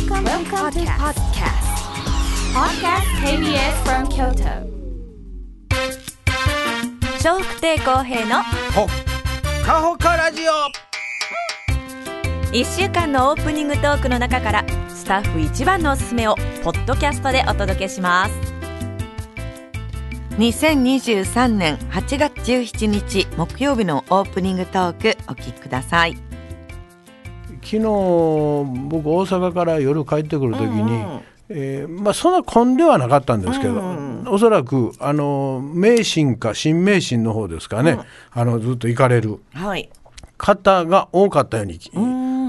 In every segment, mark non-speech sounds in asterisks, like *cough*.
Welcome, Welcome to podcast. Podcast KBS from Kyoto. 笑福亭公平のほかほかラジオ1週間のオープニングトークの中からスタッフ一番のおすすめをポッドキャストでお届けします2023年8月17日木曜日のオープニングトークお聞きください昨日僕大阪から夜帰ってくる時に、えーまあ、そんな混んではなかったんですけど、おそらくあの名神か新名神の方ですかね、あのずっと行かれる。はい。方が多かったように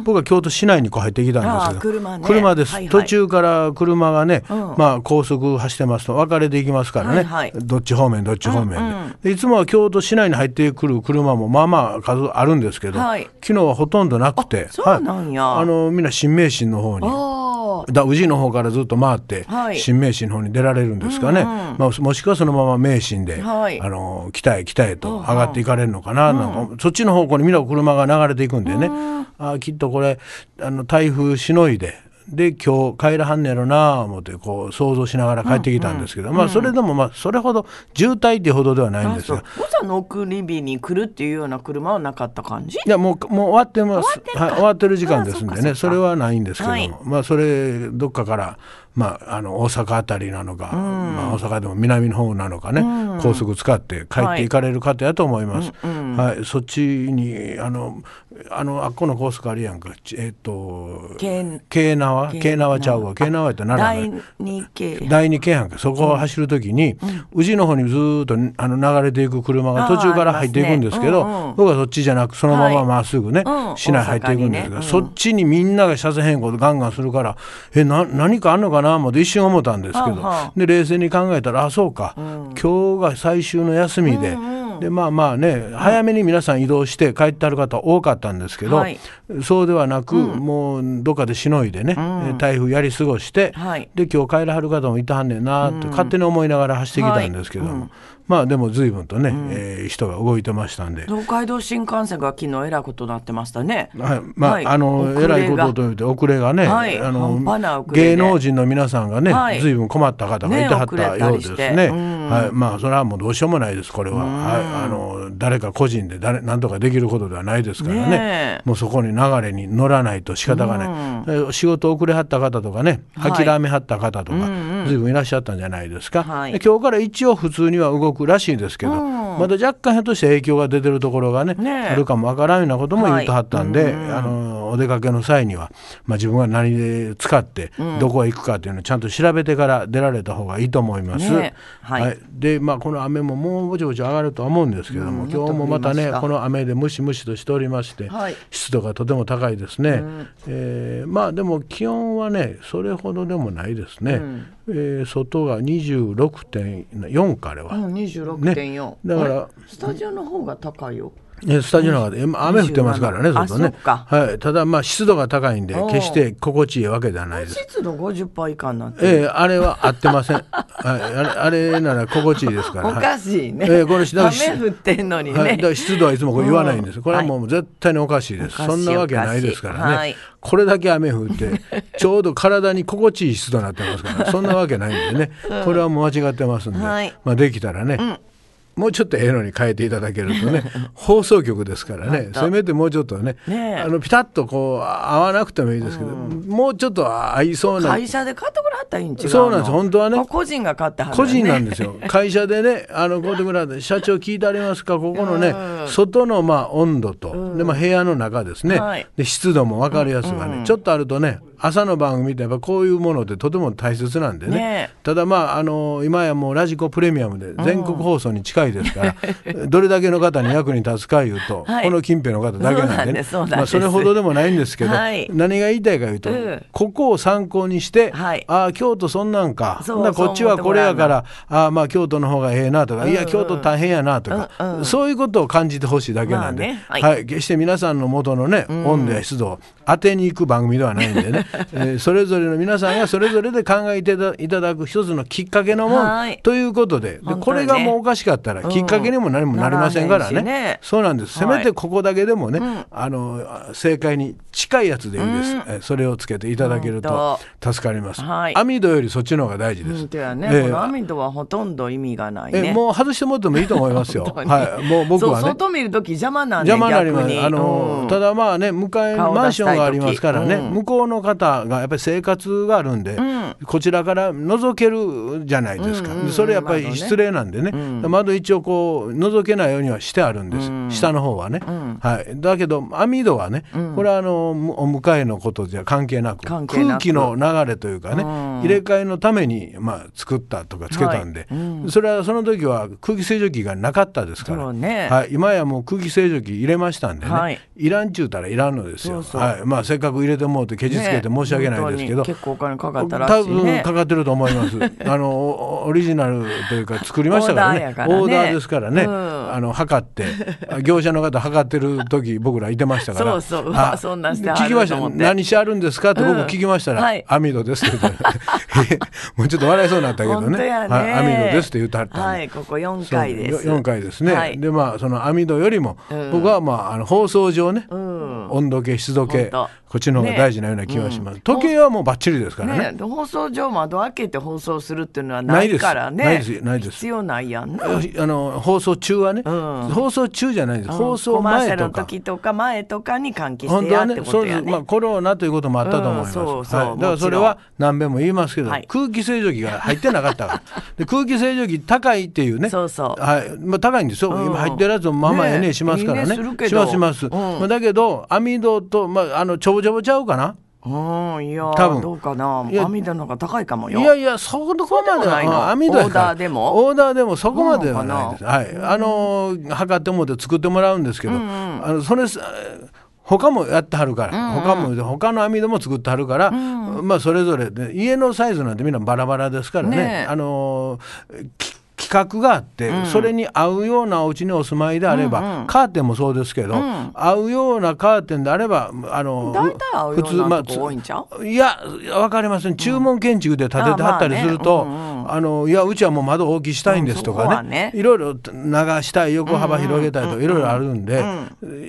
僕は京都市内にこう入ってきたんですけど。車ね。です、途中から車がね、うん。まあ、高速走ってますと分かれていきますからね、どっち方面どっち方面で,、いつもは京都市内に入ってくる車もまあまあ数あるんですけど、はい。昨日はほとんどなくてあそうなんや。はい。あのみんな新名神の方に。あだ宇治の方からずっと回って、はい。新名神の方に出られるんですかね、まあ、もしくはそのまま名神で、はい。あの北へ北へと上がっていかれるのかな,、なんかそっちの方向にみんな車が流れていくんでね、あきっとこれあの台風しのいで。で今日帰らはんねやろなあ思ってこう想像しながら帰ってきたんですけど、まあそれでもまあそれほど渋滞っていうほどではないんですが誤差の送り火に来るっていうような車はなかった感じ？いやもうもう終わってます。はい、終わってる時間ですんでね。あそれはないんですけども、はい。まあそれどっかから、まあ、あの大阪あたりなのか、まあ、大阪でも南の方なのかね、高速使って帰っていかれる方やと思います。はいそっちにあのあのあっこの高速あるやんか。ちえっ、と京京縄京京縄ちゃうわ？京縄って奈良第の二系第二京阪そこを走るときに、宇治の方にずーっとあの流れていく車が途中から入っていくんですけど、ねうんうん。僕はそっちじゃなくそのままはい。まっすぐね、うん。市内入っていくんですが、ね。うん。そっちにみんなが車線変更でガンガンするからえな何かあんのかな？思って一瞬思ったんですけど、で冷静に考えたらあそうか、今日が最終の休みで。でまあまあね早めに皆さん移動して帰ってある方多かったんですけど、はい。そうではなく、もうどっかでしのいでね、え台風やり過ごして、はい。で今日帰らはる方もいたはんねんなって勝手に思いながら走ってきたんですけども、まあでも随分とね、えー人が動いてましたんで。東海道新幹線が昨日えらいことになってましたね。はい、まあ、はい。あのえらいことと言って遅れがね、はい。あの芸能人の皆さんがね、はい。随分困った方がいてはったようですりして。ね。うん。はい、まあそれはもうどうしようもないですこれは、はい、あの誰か個人で誰なんとかできることではないですからね。ねえ。もうそこに流れに乗らないと仕方がない、え仕事遅れはった方とかねはい。諦めはった方とか、随分いらっしゃったんじゃないですか、はい。で今日から一応普通には動くらしいですけど、まだ若干ひょっとして影響が出てるところがねねえ。あるかもわからんようなことも言ってはったんで、あのお出かけの際には、まあ、自分が何で使ってどこへ行くかっていうのをちゃんと調べてから出られた方がいいと思います。ねはい。で、まあ、この雨ももうぼちぼち上がるとは思うんですけども、今日もまたねこの雨でムシムシとしておりまして、はい。湿度がとても高いですね、えーまあでも気温はねそれほどでもないですね、えー外が26.4かあれは、うん26.4、ね。だからスタジオの方が高いよ。えスタジオの中で、まあ雨降ってますからね、27外ねあそっかはい。ただ、まあ、湿度が高いんで、決して心地いいわけではないです。湿度50%以下になってるええあれは合ってません。*laughs* はい、あれ、あれなら心地いいですから。おはいかしいね、ええこれ雨降ってんのにね、はい、だ湿度はいつも言わないんです。これはもう絶対におかしいです。そんなわけないですからね。これだけ雨降って、*laughs* ちょうど体に心地いい湿度になってますから、そんなわけないんでね。*laughs* これはもう間違ってますんで、はいまあできたらね。もうちょっとええのに変えていただけるとね *laughs* 放送局ですからね。せめてもうちょっとねあのピタッとこう合わなくてもいいですけど、もうちょっと合いそうな。会社で買ってくれはったらいいん違うのそうなんです。本当はね。あ個人が買ってはる個人なんでですよ。会社でねあのこうやってくれて社長聞いてありますか？ここのね外のまあ温度と、でまあ、部屋の中ですね、はい。で湿度も分かるやつがね、ちょっとあるとね朝の番組ってやっぱこういうものってとても大切なんでね。ねえ。ただまああの今やもうラジコプレミアムで全国放送に近いですから、*laughs* どれだけの方に役に立つかいうと、はい。この近辺の方だけなんでね。そまあ、それほどでもないんですけど、はい。何が言いたいかいうと、うん。ここを参考にして、はい。ああ京都そんなんか。こっちはこれやからああまあ京都の方がええなとか、いや京都大変やなとか、うん。うん。そういうことを感じてほしいだけなんで、まあね。ははい。い決して皆さんの元のね、温度や湿度を当てに行く番組ではないんでね。*laughs* えーそれぞれの皆さんがそれぞれで考えていたいただく一つのきっかけのもはい。んということで。でこれがもうおかしかったらきっかけにも何もなりませんからね,、ね。そうなんです。せはい。めてここだけでもね、あの正解に近いやつでいいです、えーそれをつけていただけると助かります、はい。網戸よりそっちの方が大事です、本当やね、えー。この網戸はほとんど意味がないね。えもう外してもらってもいいと思いますよ。*laughs* はい、もう僕はね。外見るとき邪魔なんで邪魔になります。あの、うん。ただまあね向かいマンションがありますからね、うん。向こうの方がやっぱり生活があるんで、こちらから覗けるじゃないですか、うん。うんそれやっぱり失礼なんでね、窓一応こう覗けないようにはしてあるんです、下の方はね、はい、だけど網戸はね、これはあのむお迎えのことじゃ関係なく空気の流れというかね、入れ替えのために、まあ、作ったとかつけたんで、それはその時は空気清浄機がなかったですから、ね。はい、今やもう空気清浄機入れましたんでね、はい。い、らんちゅうたらいらんのですよ。はい、まあせっかく入れてもうてケチつけて申し訳ないですけど、ね結構お金かかったらしい多分ねかかってると思います。*laughs* あのおオリジナルというか作りましたからね。オーダーやからね。オーダーですからね。うんあの測って *laughs* 業者の方測ってる時僕らいてましたから。そうそう。あ *laughs* そんなんして聞きました。何してあるんですかって僕うん。聞きましたら、はい。網戸ですって言って。*laughs* もうちょっと笑いそうになったけどね。本当やね。はい。網戸ですって言ってはったはいここ4回です。そうよ4回ですね、はい。でまあその網戸よりも、うん。僕はまああの放送上ね、うん。温度計湿度計こっちの方が大事なような気がします、時計はもうバッチリですからね。ね、放送上窓開けて放送するっていうのはなないからね。ないです。ないです。必要ないやんな。あの放送中はね、うん。放送中じゃないです、放送前とか。時とか前とかに換気してやってね。そうです、ことやねまあ、コロナということもあったと思います、うんそうそう。はい、だからそれは何べも言いますけど、はい。空気清浄機が入ってなかったから。*laughs* で空気清浄機高いっていうね。そうそう。はい。まあ、高いんですよ、うん。今入ってるやつもまあまあええねねしますからね。しますします、うん。まあ、だけど網戸と、まあ、あのちょぼちょぼちゃうかな？うんいや多分。どうかな？網戸の方が高いかもよ。いやいやそこまでないの。は網戸オーダーでも？オーダーでもそこまではないです。そはいあのー測ってもらって作ってもらうんですけど、あのそれす他もやってはるから、他も他の網戸も作ってはるから、まあそれぞれで家のサイズなんてみんなバラバラですからね。ねえ。あのーき企画があって、それに合うようなお家にお住まいであれば、カーテンもそうですけど、合うようなカーテンであればあの大体合うようなとこ多いんちゃう？いや分かりません。注文建築で建ててはったりすると、あのいやうちはもう窓大きしたいんですとかね,、はね。いろいろ長したい横幅広げたいとかいろいろあるんで、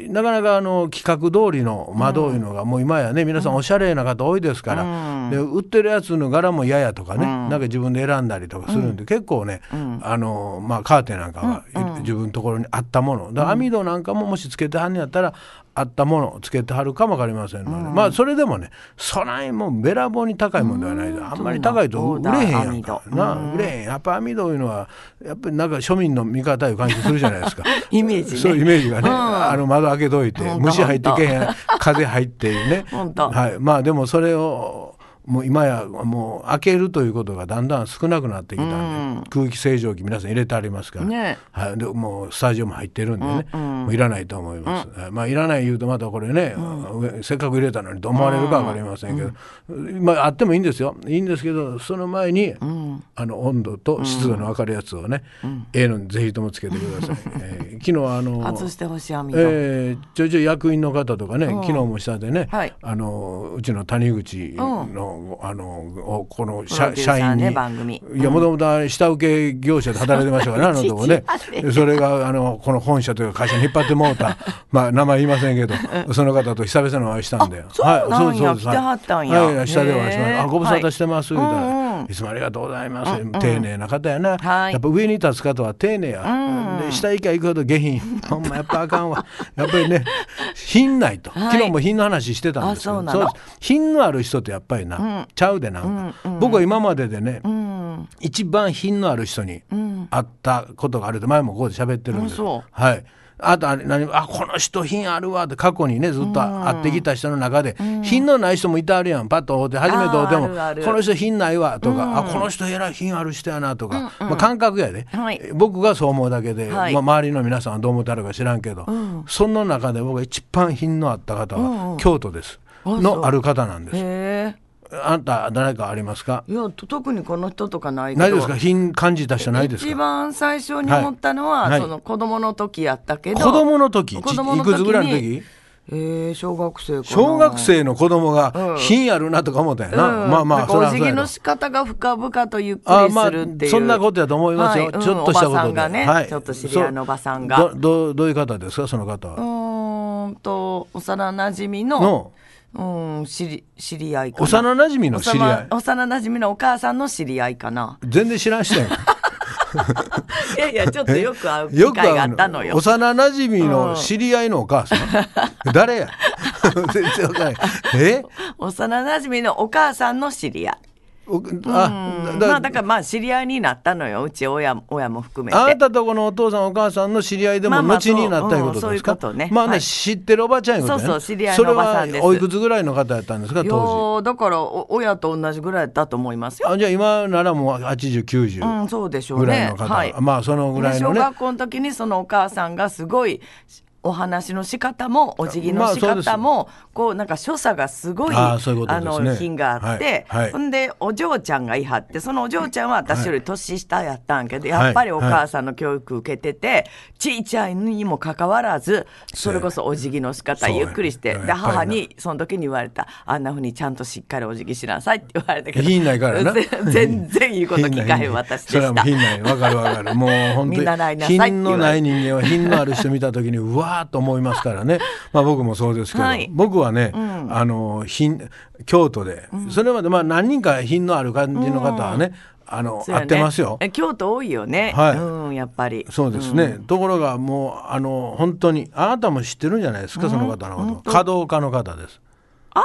なかなかあの企画通りの窓いうのがもう今やね皆さんおしゃれな方多いですから、で売ってるやつの柄もややとかね、なんか自分で選んだりとかするんで、結構ね、あのまあ、カーテンなんかは、自分のところにあったもの。だ網戸なんかももしつけてはんねやったらあったものをつけてはるかもわかりませんので、まあそれでもねそないもうべらぼうに高いもんではない。で、あんまり高いと売れへんやんか。な売れへんやっぱ網戸いうのはやっぱりなんか庶民の味方いう感じするじゃないですか。*laughs* イメージね。そういうイメージがね、うん。あの窓開けといて虫入ってけへん風入ってね。はい、まあでもそれをもう今やもう開けるということがだんだん少なくなってきたんで、空気清浄機皆さん入れてありますから、ね。はい、でもうスタジオも入ってるんでね、もういらないと思います、はいまあいらない言うとまたこれね、せっかく入れたのにと思われるか分かりませんけど、まああってもいいんですよ。いいんですけどその前に、あの温度と湿度の分かるやつをね、ええのにぜひともつけてください、*laughs* えー昨日あの外してほしいえーちょいちょい役員の方とかね、昨日も下でね、はい。あのうちの谷口の,、あのおこの社社員に、番組。いやもともと下請け業者で働いてましたからねあのとこね。でそれがあのこの本社というか会社に引っ張ってもうた *laughs* まあ名前言いませんけどその方と久々のお会いしたんで、そうなんや。ですはったんや。はい、下でお会いしましたあご無沙汰してます、言うたら、うんうんいつもありがとうございます、丁寧な方やな、はい。やっぱ上に立つ方は丁寧や、で下行きゃ行くほど下品。*laughs* ほんまやっぱあかんわ。やっぱりね品ないと、はい。昨日も品の話してたんですけど。あそう品のある人ってやっぱりな、ちゃうでなんか、僕は今まででね、うん。一番品のある人に会ったことがあるって前もここで喋ってるんで。すはいあとあれ何あこの人品あるわって過去にねずっと会ってきた人の中で、品のない人もいてあるやん。パッと会うて初めて会うてもこの人品ないわとか、あこの人えらい品ある人やなとか、まあ、感覚やで、はい。僕がそう思うだけで、はい。まあ、周りの皆さんはどう思ってあるか知らんけど、その中で僕が一番品のあった方は京都です、のある方なんです。へあんた誰かありますか？えいやと特にこの人とかないけど。ないですか？品感じた人ないですか？一番最初に思ったのは、はい。はいその子供の時やったけど。子供の時？子供のいくつぐらいのに時？えー、小学生小学生の子供がうん。品あるなとか思ったよな、うん。まあまあなんかお辞儀の仕方が深々とゆっくりあまあするっていう、そんなことやと思いますよ、はいちょっとしたことで、うんおばさんがね、はい。ちょっと知り合いのおばさんが。そうどどどういう方ですか？その方うは、ーんと幼馴染ののうん知り知り合いかな。幼馴染の知り合い。幼幼馴染のお母さんの知り合いかな。全然知らん人やん。*laughs* いやいやちょっとよく会うよく機会があったのよ。*laughs* 幼馴染の知り合いのお母さん、*laughs* 誰や？全然わからないえ？幼馴染のお母さんの知り合いおうん。あまあだからまあ知り合いになったのよ。うち親親も含めて。あなたとこのお父さんお母さんの知り合いでもまあまあ後になったいうことですか、うんそういうことね。まあね、はい。知ってるおばちゃんいうことね。そうそう知り合いのおばさんです。それはおいくつぐらいの方やったんですか当ーだからお親と同じぐらいだと思いますよ。時あじゃあ今ならもう8090うんそうでしょうぐらいねの方、はい。まあそのぐらいのね。で小学校の時にそのお母さんがすごいお話の仕方もお辞儀の仕方も、こうなんか所作がすごいあの品があって、はい。はいほんでお嬢ちゃんがいはってそのお嬢ちゃんは私より年下やったんけど、やっぱりお母さんの教育受けてて、ちいちゃいにもかかわらずそれこそお辞儀の仕方ゆっくりしてで母にその時に言われたあんなふうにちゃんとしっかりお辞儀しなさいって言われたけど品ないからな。*laughs* 全然いいこと聞かへん私でそれした。はもう品ない。わかるわかる。もう本見当に *laughs* 品のない人間は品のある人見た時にうわと思いますからね。*laughs* まあ僕もそうですけど、はい。僕はね、あの品京都で、それまでまあ何人か品のある感じの方はね、あの、そうやね。会ってますよ。え京都多いよね。はい。うん、やっぱり。そうですね、ところがもうあの本当にあなたも知ってるんじゃないですか、その方のこと。華道家の方です。あ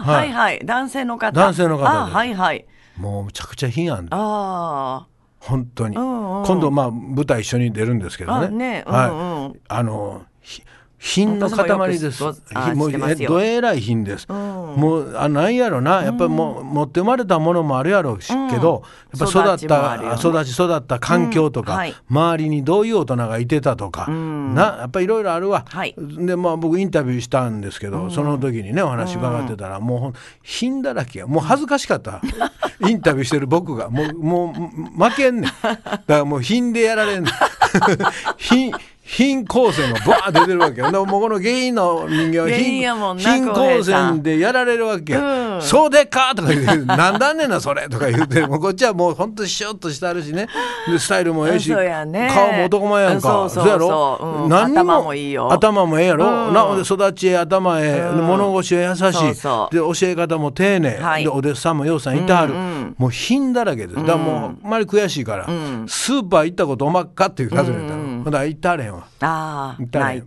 はい。はい、男性の方。男性の方はいはい。もうむちゃくちゃ品あんであ本当に、んうん。今度まあ舞台一緒に出るんですけどね。あね。うんうん。はい、あのひ品の塊です。私もうどえらい品です、もうあなんやろな。やっぱりもう、持って生まれたものもあるやろうし、けどやっぱ育っ育ちもあるよね。た育ち育った環境とか、うん。はい。周りにどういう大人がいてたとか、なやっぱりいろいろあるわ、はい。でまあ僕インタビューしたんですけど、その時にねお話伺ってたら、もう品だらけや。もう恥ずかしかった。*laughs* インタビューしてる僕が。もうもう負けんねん。だからもう品でやられんねん。*laughs* 品品光線がバー出てるわけよ。でももうこの原因の人間は原因品やもんな品浩平光さん線でやられるわけや。うんそうでっかとか言って、なんだんねんなそれとか言って、もうこっちはもうほんとシュッとしてあるしね。で、スタイルもええし、ね顔も男前やんか。そうやろ、うん頭もいいよ頭もええやろ？うんなおで育ちええ頭ええ、で物腰は優しい。で、教え方も丁寧。はいで、お弟子さんもようさんいてはる。うんうんもう品だらけです。だからもう、あんまり悔しいから、スーパー行ったことおまっかっていう尋ねたの。ほん。だら行ってはれへんわ。ああ行ったらへん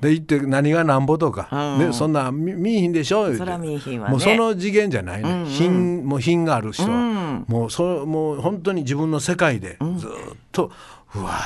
で行って何がなんぼとか、うん。ね、そんな見見いひんでしょ言うて。そら見いひんわね。もうその次元じゃないね、品もう品がある人は、うん。もうそもう本当に自分の世界でずっと、うわ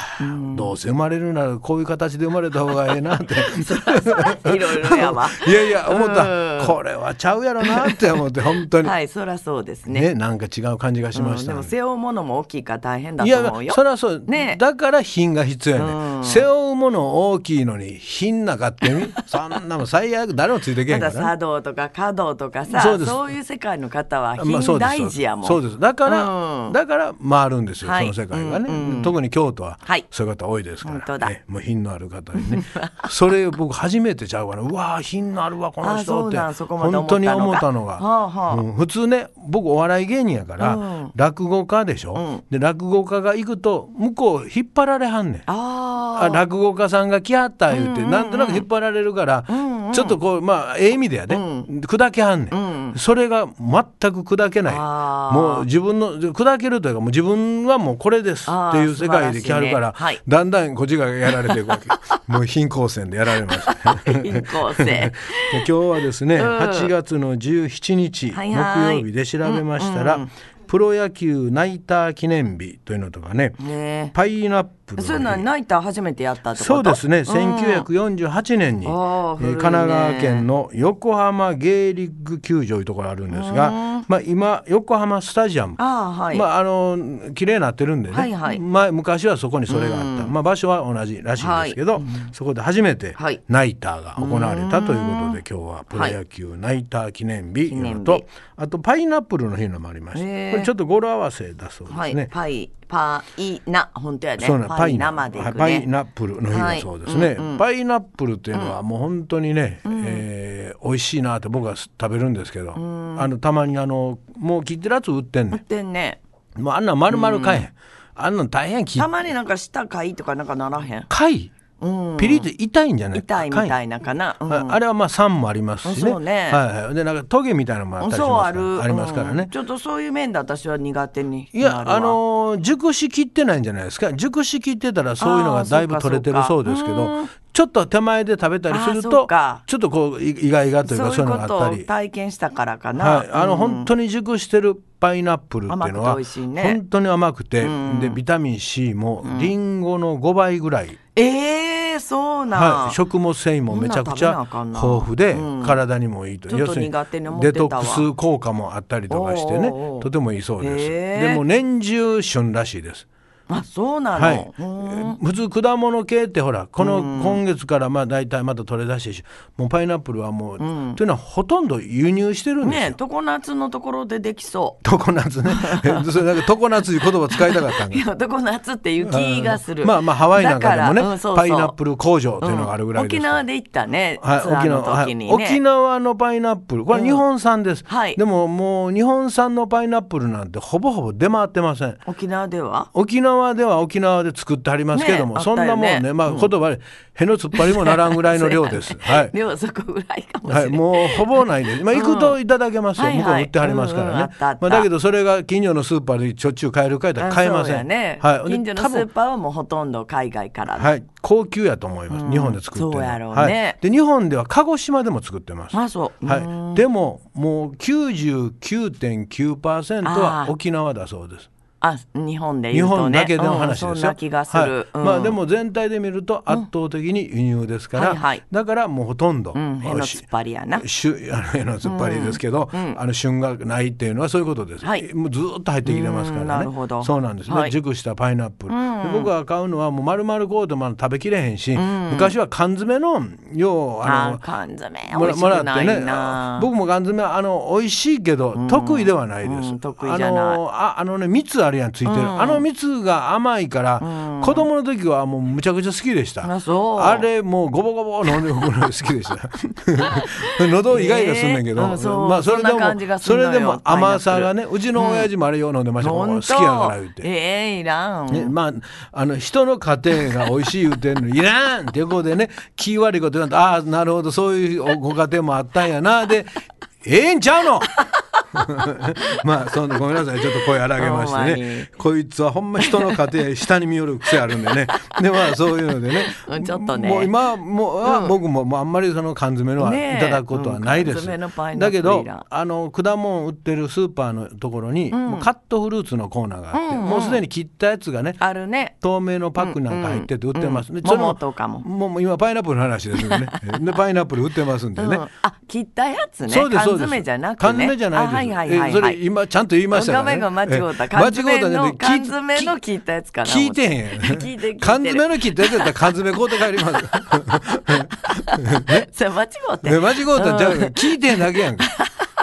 どうせ生まれるならこういう形で生まれた方がええなって。*laughs* いろいろやわ。*laughs* いやいや思った、うん。これはちゃうやろなって思って本当に、はい、そらそうですね。ねなんか違う感じがしました。ね、うんでも背負うものも大きいから大変だいやと思うよ。それはそう、ね。だから品が必要やね、うん背負うもの大きいのに品なかってみそんなもん最悪誰もついてけへんから。ね茶道とか華道とかさそういう世界の方はまあ品大事やもん。そうです。だから、うん。だから回るんですよ、はい。その世界がね、うんうん特に京都は、はい。そういう方多いですから。ね、もう品のある方にね。それ僕初めてちゃうからうわー品のあるわこの人って。本当に思ったのが、はあはあ。うん普通ね僕お笑い芸人やから、うん。落語家でしょ、ん。で落語家が行くと向こう引っ張られはんねん。ああ落語家さんが来はった言うて、なんとなく引っ張られるから、ちょっとこうまあええ意味でやで、砕けはんねん、それが全く砕けない。もう自分の砕けるというかもう自分はもうこれですっていう世界で来はるから、ね。はい。だんだんこっちがやられていくわけもう貧困線でやられました貧困線。*laughs* で今日はですね、8月の17日、はいはい。木曜日で調べましたら、プロ野球ナイター記念日というのとかねね。パイナップルそういうのはナイター初めてやったってこと？そうですね、ん。1948年に、神奈川県の横浜ゲーリッグ球場いうところあるんですが、まあ、今横浜スタジアム。あーはい、まああの綺麗になってるんでね、はいはい。前昔はそこにそれがあった、まあ、場所は同じらしいんですけど、そこで初めてはい。ナイターが行われたということで今日はプロ野球ナイター記念日と、記念日。あとパイナップルの日のもありましてこれちょっと語呂合わせだそうですね。はい、パイナ本当やね。そうなんパイナまでね、はいパイナップルの日はい。だそうですね、うんうん。パイナップルっていうのはもう本当にね、えー美味しいなって僕は食べるんですけど、あのたまにあのもう切ってるやつ売ってんねでねんもうあんなん丸々買えへん、あんなん大変たまになんか舌かいとかなんかならへん？貝、ピリって痛いんじゃない痛いみたいなかな、うん。ああれはまあ酸もありますしね。そうね。はいはい。でなんかトゲみたいなのもあったりしますから。ありますからね。うん。ちょっとそういう面で私は苦手にいやあのー熟しきってないんじゃないですか。熟しきってたらそういうのがだいぶ取れてるそうですけどちょっと手前で食べたりするとちょっとこうい意外がというかそういうのがあったり。体験したからかな、はい、あの本当に熟してるパイナップルっていうのはね。本当に甘くて。でビタミン C もリンゴの5倍ぐらいえー、そうなん、はい、食物繊維もめちゃくちゃ豊富でうん。体にもいいと、要するにデトックス効果もあったりとかしてね。とてもいいそうです、でも年中旬らしいですあそうなの、はい。うん。普通果物系ってほらこの今月からまあ大体また取れ出してしもうパイナップルはもう、というのはほとんど輸入してるんですよ、ね常夏のところでできそ常夏ね。*laughs* それなんか常夏いう言葉使いたかったんう。がいや常夏っていう気がする。まあまあハワイなんかでもねうんそうそう。パイナップル工場というのがあるぐらいです沖縄で行ったね、はい、沖縄。はい、沖縄のパイナップル。これ日本産です、はい。でももう日本産のパイナップルなんてほぼほぼ出回ってません。沖縄では？沖縄では沖縄で作ってはりますけども、ねそんなもんねねまあ言葉でへの突っ張りもならんぐらいの量です、*laughs* はい量そこぐらいかもしはい、れない。もうほぼないです。まあ、行くといただけますよ。はいはい向こう売ってはりますからねまあ、だけど、それが近所のスーパーでしょっちゅう買えるかいったら買えません。ね。はい、近所のスーパーはもうほとんど海外からの。はい、高級やと思います。日本で作ってそうやろうねはい。で、日本では鹿児島でも作ってます。あそう。はい、でももう99.9%は沖縄だそうです。あ日本で日言うとね。本だけでの話ですよ。うんそんな気がする。まあでも全体で見ると圧倒的に輸入ですから、はいはい。だからもうほとんど、うん、への突っ張りやな。しゅ *laughs* あのへの突っ張りですけど、あの旬がないっていうのはそういうことです、はい。もうずーっと入ってきてますからうんねなるほど。そうなんですね、はい。熟したパイナップル、で僕が買うのはもう丸々こうでも食べきれへんし、昔は缶詰のようあのあ缶詰もらもらってね。な。僕も缶詰あの美味しいけど、得意ではないです、うん得意じゃない。あのああのね蜜あるやんついてる、あの蜜が甘いから、子供の時はもうむちゃくちゃ好きでした。あれもうゴボゴボ飲んでおくのが好きでした。*laughs* 喉イガイガすんねんけど、えーまあそれでもそれでも甘さがねうちの親父もあれよう飲んでました。もん、好きやから言うて。ええいらん。ねまあ、あの人の家庭が美味しい言うてんのにいらんって横でね気悪いこと言わんとああなるほどそういうご家庭もあったんやなでええんちゃうの？*laughs* まあそんなごめんなさい。ちょっと声荒げましてね。こいつはほんま人の家庭下に見よる癖あるんでね。でまあそういうのでね。うんちょっとね。もう今もうは僕ももうあんまりその缶詰のはいただくことはないです、うんだけどあの果物売ってるスーパーのところに、もうカットフルーツのコーナーがあって、もうすでに切ったやつがねあるね。透明のパックなんか入ってて売ってます、うんでそれ桃とかも。もう今パイナップルの話ですよね。*laughs* でパイナップル売ってますんでね、うん。あ切ったやつね。缶詰じゃなくて、ね。缶詰じゃないです、あはいはいはい、えそれはい。今ちゃんと言いましたから、ね、ごめんごめん間違うた。え缶詰の缶詰の切ったやつかな。聞いてへん。やん *laughs* 聞いて聞いてる。缶詰の切ったやつやったら缶詰買うて帰ります。*laughs* それ間違うて。ね間違うたん。じゃう聞いてへんだけやんか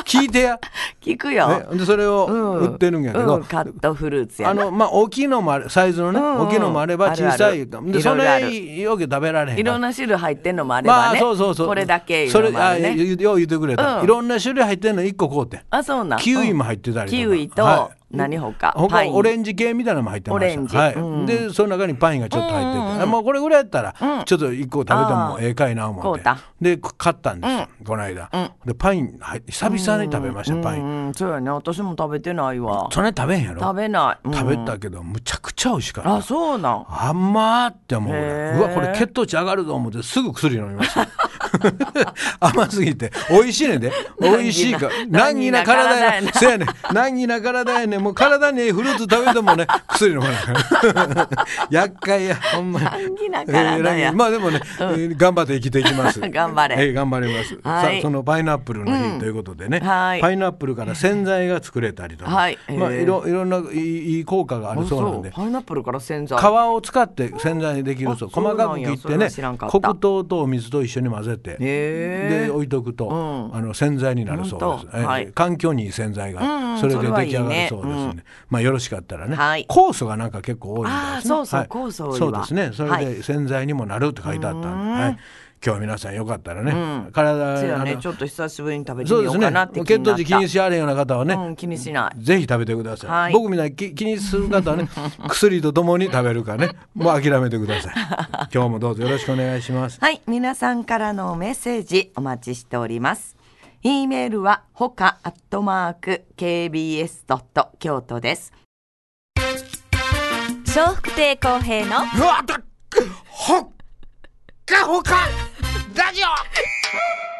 聞いてや、*laughs* 聞くよ。ね、でそれをうん。売ってるんやけど、うん。カットフルーツやな。あのまあ大きいのもあるサイズのね、うん。うん大きいのもあれば小さいある。れよく食べられへんいろんな種類入ってんのもあればまあね。そうそうそう。これだけいうそれあ。よよう言ってくれた、うん。いろんな種類入ってんの1個買うてん。あ、そうなん。キウイも入ってたりとか、キウイとはい何ほか？他パイン。オレンジ系みたいなのも入ってました。はい。うん。でその中にパインがちょっと入ってて、あもうこれぐらいやったら、ちょっと1個食べてもええかいな思って。で買ったんです、この間、でパインはい久々に食べました、パイン、うん、そうやね。私も食べてないわ。そんなに食べへんやろ？食べない。うん。食べたけどむちゃくちゃ美味しかった。あ、そうなん。あんまーって思ううわこれ血糖値上がると思ってすぐ薬飲みました *laughs* 甘すぎて。美味しいねんで。美味しいか。難儀な体や。難儀な体やな。せやねん。難儀な体やねんもう体にええフルーツ食べてもね *laughs* 薬飲まないから。*laughs* 厄介やほんまに。えーまあでもね、えー頑張って生きていきます。*laughs* 頑張れ。えー頑張ります、はい。さあそのパイナップルの日ということでね、はい。パイナップルから洗剤が作れたりとか、はい。まあえーいろいろんないいいい効果があるそうなんで。パイナップルから洗剤。皮を使って洗剤にできるそう。細かく切ってね。黒糖とお水と一緒に混ぜて。で置いとくと、うん。あの洗剤になるそうです、はい。環境にいい洗剤が、うんそれで出来上がるねそうですね。うん。まあよろしかったらね、はい。酵素がなんか結構多いみたいですねそうそうはい。酵素多いわ。そうですね。それはで洗剤にもなるって書いてあったんで、はい、今日皆さんよかったらね、うん。体ね。ちょっと久しぶりに食べてそうですねみようかなって気血糖になった値気にしあれんような方はね、うん気にしない。ぜひ食べてください、はい。僕みたいに気気にする方はね *laughs* 薬とともに食べるかねもう諦めてください。*laughs* 今日もどうぞよろしくお願いします。はい、皆さんからのメッセージお待ちしております。e メールはほかアットマーク kbs ドット京都です。笑福亭公平のほかほかラジオ。